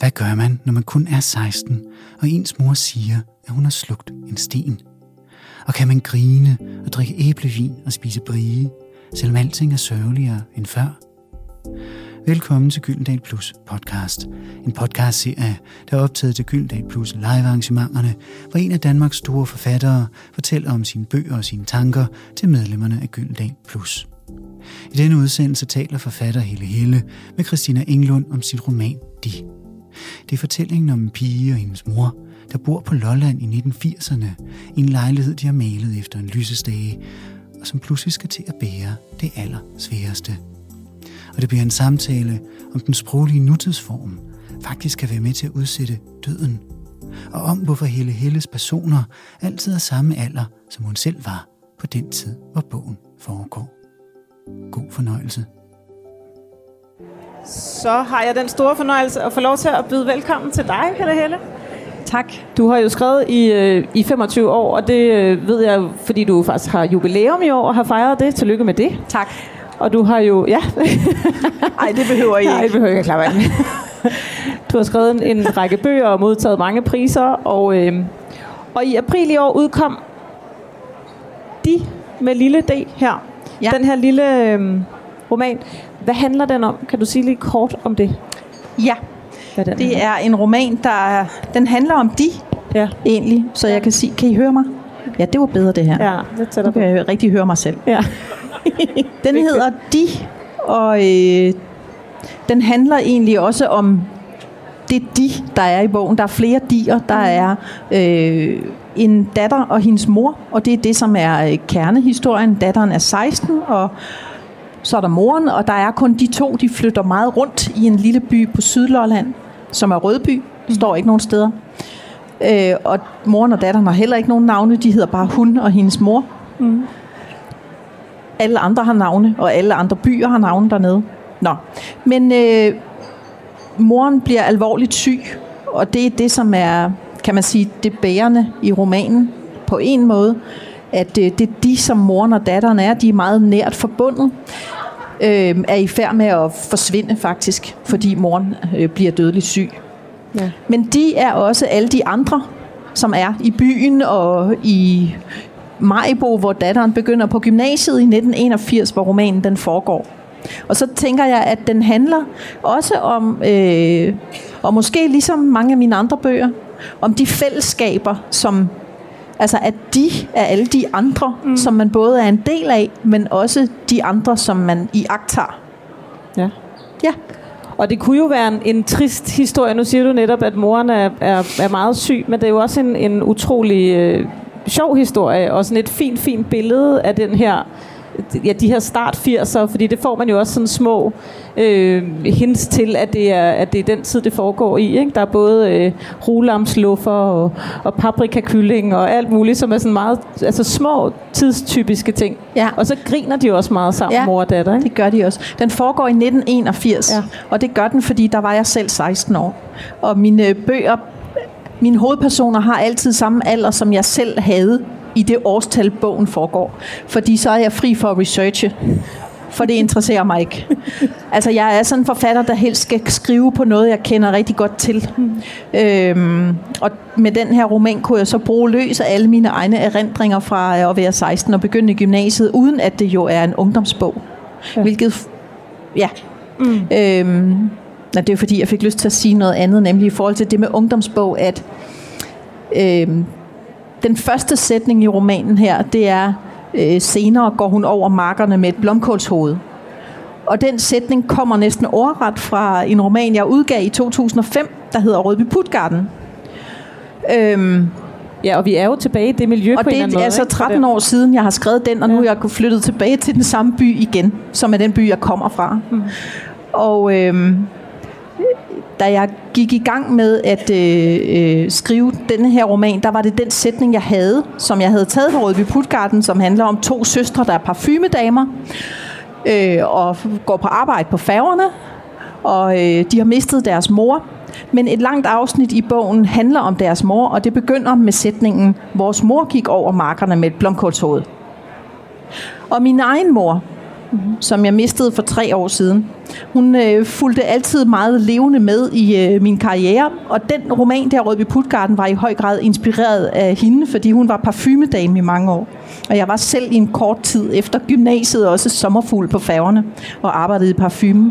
Hvad gør man, når man kun er 16, og ens mor siger, at hun har slugt en sten? Og kan man grine og drikke æblevin og spise brie, selvom alting er sørgeligere end før? Velkommen til Gyldendal Plus podcast. En podcast-serie, der er optaget til Gyldendal Plus live-arrangementerne, hvor en af Danmarks store forfattere fortæller om sine bøger og sine tanker til medlemmerne af Gyldendal Plus. I denne udsendelse taler forfatter Helle Helle med Christina Englund om sin roman De. Det er fortællingen om en pige og hendes mor, der bor på Lolland i 1980'erne i en lejlighed, de har malet efter en lysestage, og som pludselig skal til at bære det allersværeste. Og det bliver en samtale om den sproglige nutidsform faktisk kan være med til at udsætte døden, og om hvorfor Helle Helles personer altid er samme alder, som hun selv var på den tid, hvor bogen foregår. God fornøjelse. Så har jeg den store fornøjelse at få lov til at byde velkommen til dig, Helle Helle. Tak. Du har jo skrevet i, øh, i 25 år, og det øh, ved jeg, fordi du faktisk har jubilæum i år og har fejret det. Tillykke med det. Tak. Og du har jo... Ja. Nej, det behøver I Nej, det ikke. behøver jeg ikke klare af. Du har skrevet en, en række bøger og modtaget mange priser, og, øh, og i april i år udkom De med lille D her. Ja. Den her lille øh, roman. Hvad handler den om? Kan du sige lige kort om det? Ja, Hvad den det handler er en roman, der er, den handler om de? Ja, egentlig, så jeg kan sige, kan I høre mig? Ja, det var bedre det her. ja lidt Nu tættere på. kan jeg rigtig høre mig selv. Ja. Den hedder De, og øh, den handler egentlig også om det de, der er i bogen. Der er flere dier. Der er øh, en datter og hendes mor, og det er det, som er øh, kernehistorien. Datteren er 16, og så er der moren, og der er kun de to. De flytter meget rundt i en lille by på Sydlolland, som er Rødby. Der står ikke nogen steder. Øh, og moren og datteren har heller ikke nogen navne. De hedder bare hun og hendes mor. Alle andre har navne, og alle andre byer har navne dernede. Nå, men øh, moren bliver alvorligt syg, og det er det, som er, kan man sige, det bærende i romanen på en måde, at øh, det er de, som moren og datteren er, de er meget nært forbundet, øh, er i færd med at forsvinde faktisk, fordi moren øh, bliver dødeligt syg. Ja. Men de er også alle de andre, som er i byen og i Majbo, hvor datteren begynder på gymnasiet i 1981, hvor romanen den foregår. Og så tænker jeg, at den handler også om, øh, og måske ligesom mange af mine andre bøger, om de fællesskaber, som Altså at de er alle de andre, mm. som man både er en del af, men også de andre, som man i tager. ja. Ja, Og det kunne jo være en, en trist historie. Nu siger du netop, at moren er, er, er meget syg, men det er jo også en, en utrolig øh, sjov historie, og sådan et fint, fint billede af den her ja, de her start 80'er, fordi det får man jo også sådan små øh, hints til, at det, er, at det er den tid, det foregår i. Ikke? Der er både øh, rulamsluffer og, og paprikakylling og alt muligt, som er sådan meget altså små tidstypiske ting. Ja. Og så griner de jo også meget sammen, Ja. mor og datter. Ikke? Det gør de også. Den foregår i 1981, Ja. ja. og det gør den, fordi der var jeg selv 16 år. Og mine bøger, mine hovedpersoner har altid samme alder, som jeg selv havde i det årstal, bogen foregår. Fordi så er jeg fri for at researche. For det interesserer mig ikke. Altså, jeg er sådan en forfatter, der helst skal skrive på noget, jeg kender rigtig godt til. Øhm, og med den her roman kunne jeg så bruge løs af alle mine egne erindringer fra at være 16 og begynde i gymnasiet, uden at det jo er en ungdomsbog. Ja. Hvilket, ja. Mm. Øhm, nej, det er fordi, jeg fik lyst til at sige noget andet, nemlig i forhold til det med ungdomsbog, at øhm, den første sætning i romanen her, det er, øh, senere går hun over markerne med et blomkålshoved. Og den sætning kommer næsten overret fra en roman, jeg udgav i 2005, der hedder Rødby Putgarden. Øhm, Ja, og vi er jo tilbage i det miljø og på en eller det anden er måde. altså ikke? Så 13 år siden, jeg har skrevet den, og nu er jeg flyttet tilbage til den samme by igen, som er den by, jeg kommer fra. Mm. Og øhm, da jeg gik i gang med at øh, øh, skrive denne her roman, der var det den sætning, jeg havde, som jeg havde taget fra Rødby Putgarden, som handler om to søstre, der er parfumedamer, øh, og går på arbejde på færgerne, og øh, de har mistet deres mor. Men et langt afsnit i bogen handler om deres mor, og det begynder med sætningen, vores mor gik over markerne med et blomkålshoved. Og min egen mor, mm-hmm. som jeg mistede for tre år siden. Hun øh, fulgte altid meget levende med i øh, min karriere, og den roman der, Rødby Putgarden, var i høj grad inspireret af hende, fordi hun var parfumedame i mange år. Og jeg var selv i en kort tid efter gymnasiet også sommerfugl på færgerne og arbejdede i parfume.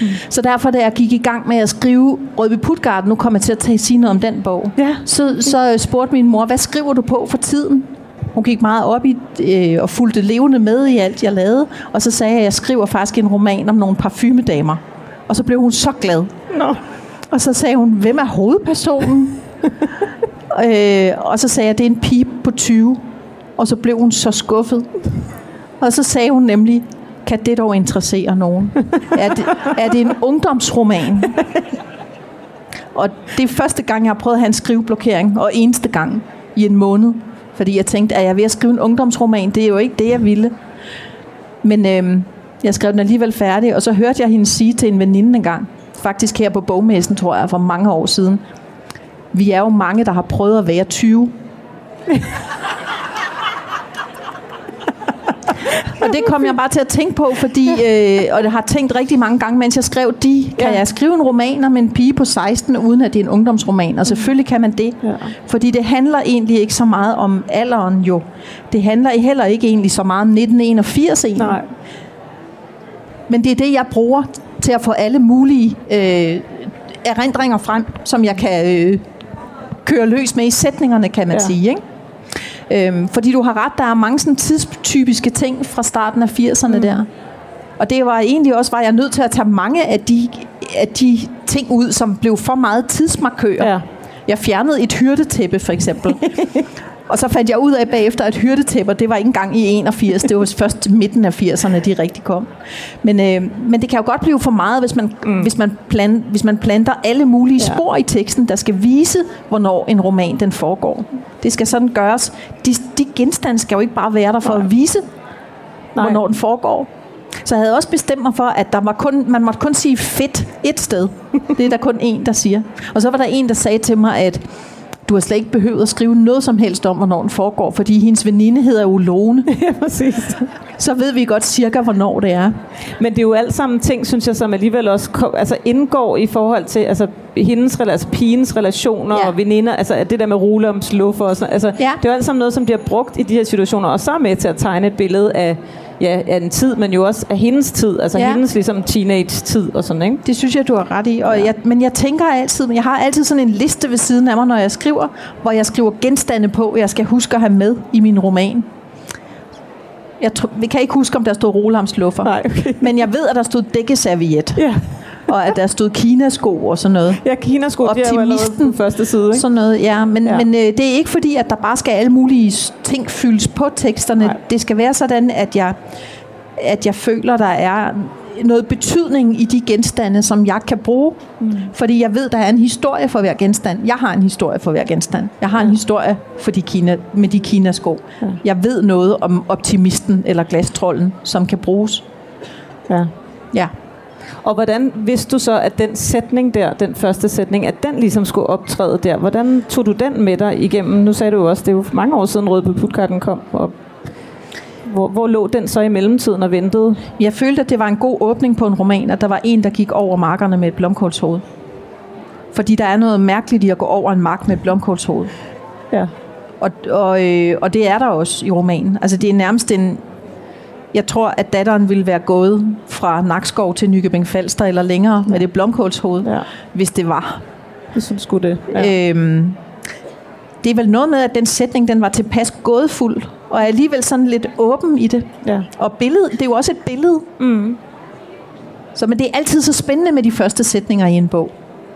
Mm. Så derfor, da jeg gik i gang med at skrive Rødby Putgarden, nu kommer jeg til at tage, sige noget om den bog, Ja. så, så spurgte min mor, hvad skriver du på for tiden? Hun gik meget op i øh, og fulgte levende med i alt, jeg lavede. Og så sagde jeg, at jeg skriver faktisk en roman om nogle parfumedamer. Og så blev hun så glad. Nå. Og så sagde hun, hvem er hovedpersonen? øh, og så sagde jeg, det er en pige på 20. Og så blev hun så skuffet. Og så sagde hun nemlig, kan det dog interessere nogen? er, det, er det en ungdomsroman? Og det er første gang, jeg har prøvet at have en skriveblokering, og eneste gang i en måned. Fordi jeg tænkte, at jeg ved at skrive en ungdomsroman? Det er jo ikke det, jeg ville. Men øhm, jeg skrev den alligevel færdig, og så hørte jeg hende sige til en veninde en gang, faktisk her på bogmessen, tror jeg, for mange år siden, vi er jo mange, der har prøvet at være 20. og det kom jeg bare til at tænke på, fordi, øh, og jeg har tænkt rigtig mange gange, mens jeg skrev de, kan Ja. jeg skrive en roman om en pige på 16, uden at det er en ungdomsroman? Og selvfølgelig kan man det. Ja. Fordi det handler egentlig ikke så meget om alderen jo. Det handler heller ikke egentlig så meget om 1981 egentlig. Nej. Men det er det, jeg bruger til at få alle mulige øh, erindringer frem, som jeg kan øh, køre løs med i sætningerne, kan man ja. sige. Ikke? Øhm, fordi du har ret, der er mange sådan tidstypiske ting fra starten af 80'erne mm. der. Og det var egentlig også, var jeg nødt til at tage mange af de, af de ting ud, som blev for meget tidsmarkører. Ja. Jeg fjernede et hyrdetæppe, for eksempel. og så fandt jeg ud af bagefter, at hyrdetæpper, det var ikke engang i 81. Det var først midten af 80'erne, de rigtig kom. Men, øh, men det kan jo godt blive for meget, hvis man, mm. hvis man, plan, hvis man planter alle mulige Ja. spor i teksten, der skal vise, hvornår en roman den foregår. Det skal sådan gøres. De, de genstande skal jo ikke bare være der for Nej. at vise, Nej. hvornår den foregår. Så jeg havde også bestemt mig for, at der var kun, man måtte kun sige fedt et sted. Det er der kun en, der siger. Og så var der en, der sagde til mig, at du har slet ikke behøvet at skrive noget som helst om, hvornår den foregår, fordi hendes veninde hedder jo Lone. ja, præcis. Så ved vi godt cirka, hvornår det er. Men det er jo alt sammen ting, synes jeg, som alligevel også altså indgår i forhold til altså, hendes, altså pigens relationer Ja. og veninder, altså det der med rulums luffer og sådan, altså Ja. det er jo alt sammen noget, som bliver brugt i de her situationer, og så er med til at tegne et billede af, ja, af en tid, men jo også af hendes tid, altså Ja. hendes ligesom teenage-tid og sådan, ikke? Det synes jeg, du har ret i. Og Ja. jeg, men jeg tænker altid, jeg har altid sådan en liste ved siden af mig, når jeg skriver, hvor jeg skriver genstande på, jeg skal huske at have med i min roman. Jeg, tror, vi kan ikke huske, om der stod Rolams luffer. Nej, okay. Men jeg ved, at der stod dækkeserviet, Ja, og at der stod kinasko og sådan noget. ja Kina-sko, de er jo Optimisten. første side, ikke? Sådan noget, ja. Men, Ja. men øh, det er ikke fordi, at der bare skal alle mulige ting fyldes på teksterne. Nej. Det skal være sådan, at jeg, at jeg føler, der er noget betydning i de genstande, som jeg kan bruge. Mm. Fordi jeg ved, der er en historie for hver genstand. Jeg har en historie for hver genstand. Jeg har en historie for de Kina, med de Kinasko. Ja. Jeg ved noget om optimisten eller glastrollen, som kan bruges. Ja. Ja. Og hvordan vidste du så, at den sætning der, den første sætning, at den ligesom skulle optræde der? Hvordan tog du den med dig igennem? Nu sagde du jo også, det er jo mange år siden Røde Putkarten kom. Og hvor, hvor lå den så i mellemtiden og ventede? Jeg følte, at det var en god åbning på en roman, at der var en, der gik over markerne med et blomkålshoved. Fordi der er noget mærkeligt i at gå over en mark med et blomkålshoved. Ja. Og, og, øh, og det er der også i romanen. Altså det er nærmest en... Jeg tror, at datteren ville være gået fra Nakskov til Nykøbing Falster eller længere med det blomkålshoved, ja. hvis det var. Jeg synes sgu det. Ja. Ja. Øhm, det er vel noget med, at den sætning den var tilpas gådefuld, og er alligevel sådan lidt åben i det. ja. Og billedet, det er jo også et billede. Mm. Så men det er altid så spændende med de første sætninger i en bog.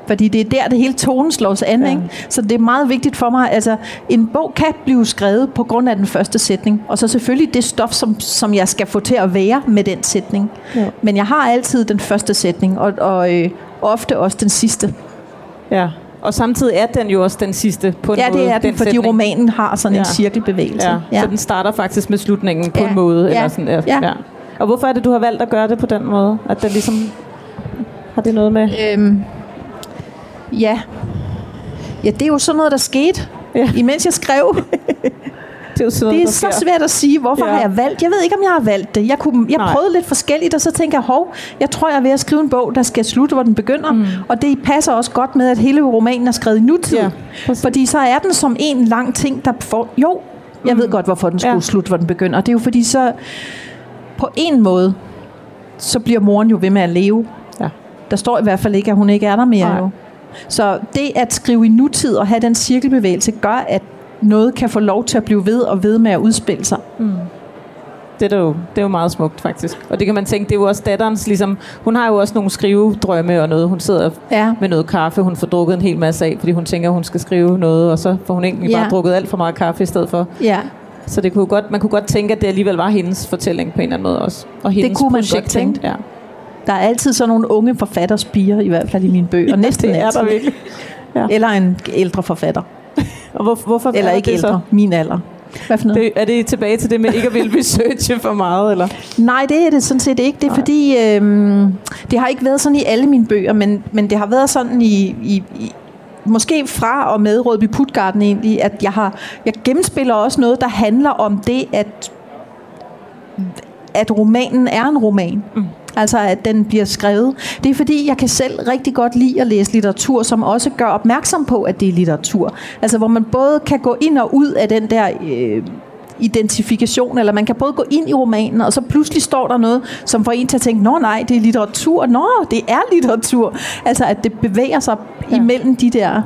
Fordi det er der, det hele tonen slås an. Ja. Ja. Ikke? Så det er meget vigtigt for mig. Altså, en bog kan blive skrevet på grund af den første sætning. Og så selvfølgelig det stof, som, som jeg skal få til at være med den sætning. Ja. Men jeg har altid den første sætning, og, og øh, ofte også den sidste. ja. Og samtidig er den jo også den sidste på en Ja, måde. det er den, fordi sætning. romanen har sådan Ja. en cirkelbevægelse. Ja. ja. Så den starter faktisk med slutningen på Ja. en måde. Ja. Eller sådan, ja. Ja. Ja. Og hvorfor er det, du har valgt at gøre det på den måde? At den ligesom... Har det noget med... Øhm, ja. Ja, det er jo sådan noget, der skete, Ja. imens jeg skrev. Det er, jo sådan, Det er så svært at sige, hvorfor Ja. har jeg valgt. Jeg ved ikke, om jeg har valgt det. Jeg, kunne, jeg Nej. prøvede lidt forskelligt, og så tænker jeg, hov, jeg tror, jeg er ved at skrive en bog, der skal slutte, hvor den begynder. Mm. Og det passer også godt med, at hele romanen er skrevet i nutid. Ja, præcis. fordi så er den som en lang ting, der får... Jo, jeg mm. ved godt, hvorfor den skulle ja. slutte, hvor den begynder. Det er jo fordi, så på en måde, så bliver moren jo ved med at leve. Ja. Der står i hvert fald ikke, at hun ikke er der mere. Nej. Jo. Så det at skrive i nutid og have den cirkelbevægelse, gør, at noget kan få lov til at blive ved og ved med at udspille sig. Det er, jo, det er jo meget smukt, faktisk. Og det kan man tænke, det er jo også datterens, ligesom, hun har jo også nogle skrivedrømme og noget. Hun sidder Ja. med noget kaffe, hun får drukket en hel masse af, fordi hun tænker, hun skal skrive noget, og så får hun egentlig Ja. bare drukket alt for meget kaffe i stedet for. Ja, Så det kunne godt, man kunne godt tænke, at det alligevel var hendes fortælling på en eller anden måde også. Og hendes kunne man projekt, godt tænke. Ja. Der er altid sådan nogle unge forfatterspiger, i hvert fald i mine bøger. Ja, Næsten det er altid. der virkelig. Ja. Eller en ældre forfatter. Og hvor, hvorfor Eller er ikke det så? ældre, min alder. Hvad for noget? Det, er det tilbage til det med ikke at ville researche for meget, eller? Nej, det er det sådan set ikke. Det er Nej. fordi, øhm, det har ikke været sådan i alle mine bøger, men, men det har været sådan i, i, i måske fra og med Rødby Putgarden egentlig, at jeg har jeg gennemspiller også noget, der handler om det, at, at romanen er en roman. Mm. Altså, at den bliver skrevet. Det er fordi, jeg kan selv rigtig godt lide at læse litteratur, som også gør opmærksom på, at det er litteratur. Altså, hvor man både kan gå ind og ud af den der... Øh, identifikation, eller man kan både gå ind i romanen, og så pludselig står der noget, som får en til at tænke, nå nej, det er litteratur, nå, det er litteratur. Altså, at det bevæger sig ja. imellem de der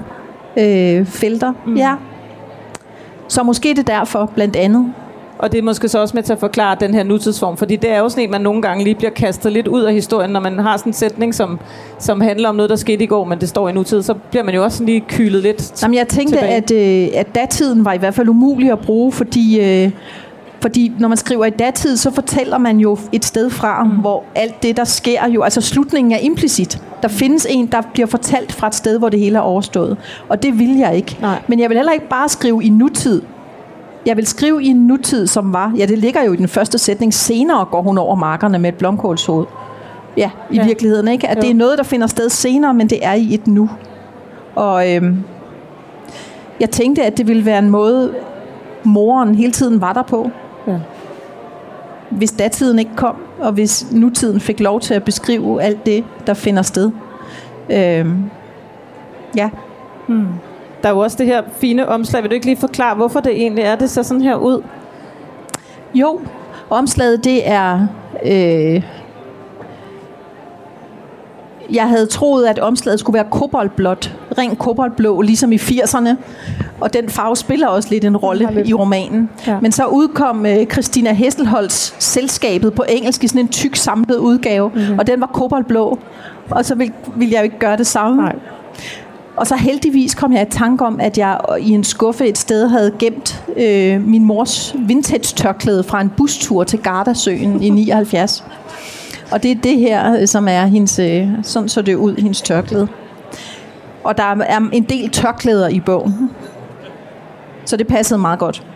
øh, felter. Mm. Ja. Så måske det er derfor, blandt andet. Og det er måske så også med til at forklare den her nutidsform, fordi det er jo sådan en, man nogle gange lige bliver kastet lidt ud af historien, når man har sådan en sætning, som, som handler om noget, der skete i går, men det står i nutid, så bliver man jo også sådan lige kylet lidt. Jamen, jeg tænkte, Tilbage. at, øh, at datiden var i hvert fald umulig at bruge, fordi, øh, fordi når man skriver i datid, så fortæller man jo et sted fra, mm. hvor alt det, der sker jo, altså slutningen er implicit. Der findes en, der bliver fortalt fra et sted, hvor det hele er overstået. Og det vil jeg ikke. Nej. Men jeg vil heller ikke bare skrive i nutid. Jeg vil skrive i en nutid, som var, ja, det ligger jo i den første sætning, senere går hun over markerne med et blomkålshoved. Ja, i Ja. virkeligheden, ikke? At Jo. det er noget, der finder sted senere, men det er i et nu. Og øhm, jeg tænkte, at det ville være en måde, moren hele tiden var der på. Ja. Hvis datiden ikke kom, og hvis nutiden fik lov til at beskrive alt det, der finder sted. Øhm, ja, Der er jo også det her fine omslag. Vil du ikke lige forklare, hvorfor det egentlig er, det ser sådan her ud? Jo, omslaget det er... Øh, jeg havde troet, at omslaget skulle være koboldblåt, ren koboldblå, ligesom i 80'erne. Og den farve spiller også lidt en rolle i romanen. Ja. Men så udkom øh, Christina Hesselholds Selskabet på engelsk i sådan en tyk samlet udgave, mm-hmm. og den var koboldblå. Og så ville, ville jeg jo ikke gøre det samme. Nej. Og så heldigvis kom jeg i tanke om, at jeg i en skuffe et sted havde gemt øh, min mors vintage-tørklæde fra en bustur til Gardasøen i 79. Og det er det her, øh, som er hendes, øh, sådan så det ud, hendes tørklæde. Og der er en del tørklæder i bogen. Så det passede meget godt.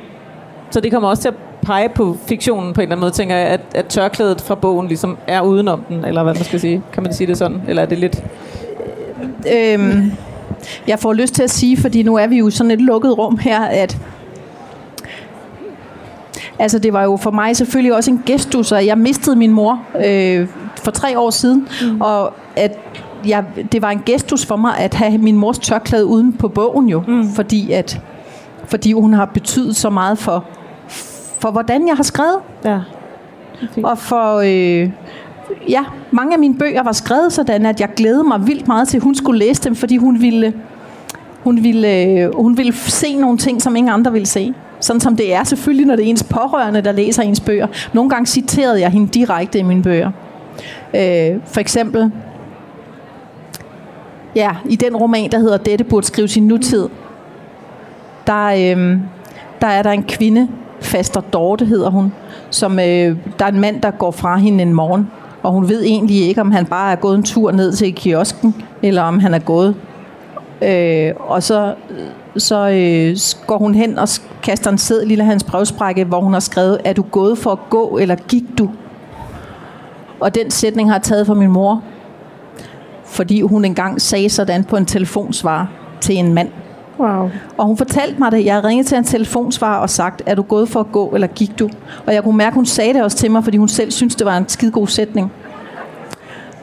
Så det kommer også til at pege på fiktionen på en eller anden måde, tænker jeg, at, at tørklædet fra bogen ligesom er udenom den, eller hvad man skal sige. Kan man sige det sådan? Eller er det lidt... Øhm, jeg får lyst til at sige, fordi nu er vi jo sådan et lukket rum her, at altså det var jo for mig selvfølgelig også en gestus, og jeg mistede min mor øh, for tre år siden, mm. og at jeg, det var en gestus for mig at have min mors tørklæde uden på bogen jo, mm. fordi at fordi hun har betydet så meget for for hvordan jeg har skrevet Ja. og for øh, ja, mange af mine bøger var skrevet sådan, at jeg glædede mig vildt meget til, at hun skulle læse dem, fordi hun ville, hun ville, øh, hun ville se nogle ting, som ingen andre ville se. Sådan som det er selvfølgelig, når det er ens pårørende, der læser ens bøger. Nogle gange citerede jeg hende direkte i mine bøger. Øh, for eksempel, ja, i den roman, der hedder Dette burde skrives i nutid, der, øh, der er der en kvinde, Faster Dorte hedder hun, som øh, der er en mand, der går fra hende en morgen, og hun ved egentlig ikke, om han bare er gået en tur ned til kiosken, eller om han er gået. Øh, og så, så øh, går hun hen og kaster en seddel i hans brevsprække, hvor hun har skrevet, er du gået for at gå, eller gik du? Og den sætning har jeg taget fra min mor, fordi hun engang sagde sådan på en telefonsvar til en mand. Wow. Og hun fortalte mig det. Jeg ringede til en telefonsvar og sagt, er du gået for at gå, eller gik du? Og jeg kunne mærke, hun sagde det også til mig, fordi hun selv syntes, det var en skidegod sætning.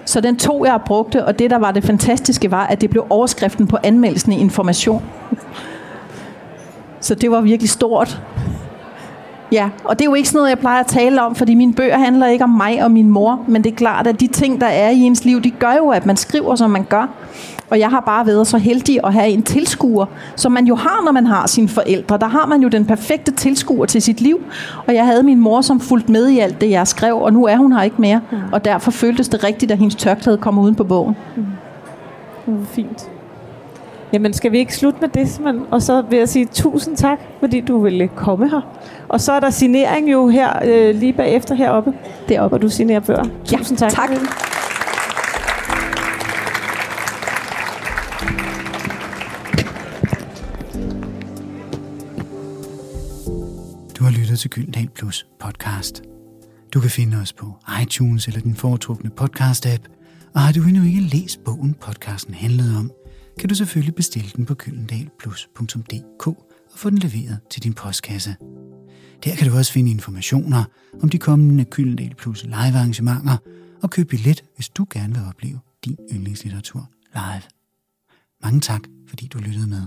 Så den tog jeg og brugte, og det, der var det fantastiske, var, at det blev overskriften på anmeldelsen i Information. Så det var virkelig stort. Ja, og det er jo ikke sådan noget, jeg plejer at tale om, fordi mine bøger handler ikke om mig og min mor, men det er klart, at de ting, der er i ens liv, de gør jo, at man skriver, som man gør. Og jeg har bare været så heldig at have en tilskuer, som man jo har, når man har sine forældre. Der har man jo den perfekte tilskuer til sit liv. Og jeg havde min mor, som fulgte med i alt det, jeg skrev, og nu er hun her ikke mere. Og derfor føltes det rigtigt, at hendes tørklæde kom uden på bogen. Mm, fint. Jamen, skal vi ikke slutte med det, simpelthen? Og så vil jeg sige tusind tak, fordi du ville komme her. Og så er der signering jo her øh, lige bagefter heroppe, Deroppe. hvor du signerer bøger. Ja, Tusind tak. tak. Du Gyldendal Plus podcast. Du kan finde os på iTunes eller din foretrukne podcast-app. Og har du endnu ikke læst bogen, podcasten handlede om, kan du selvfølgelig bestille den på gyldendalplus.dk og få den leveret til din postkasse. Der kan du også finde informationer om de kommende Gyldendal Plus live arrangementer og købe billet, hvis du gerne vil opleve din yndlingslitteratur live. Mange tak, fordi du lyttede med.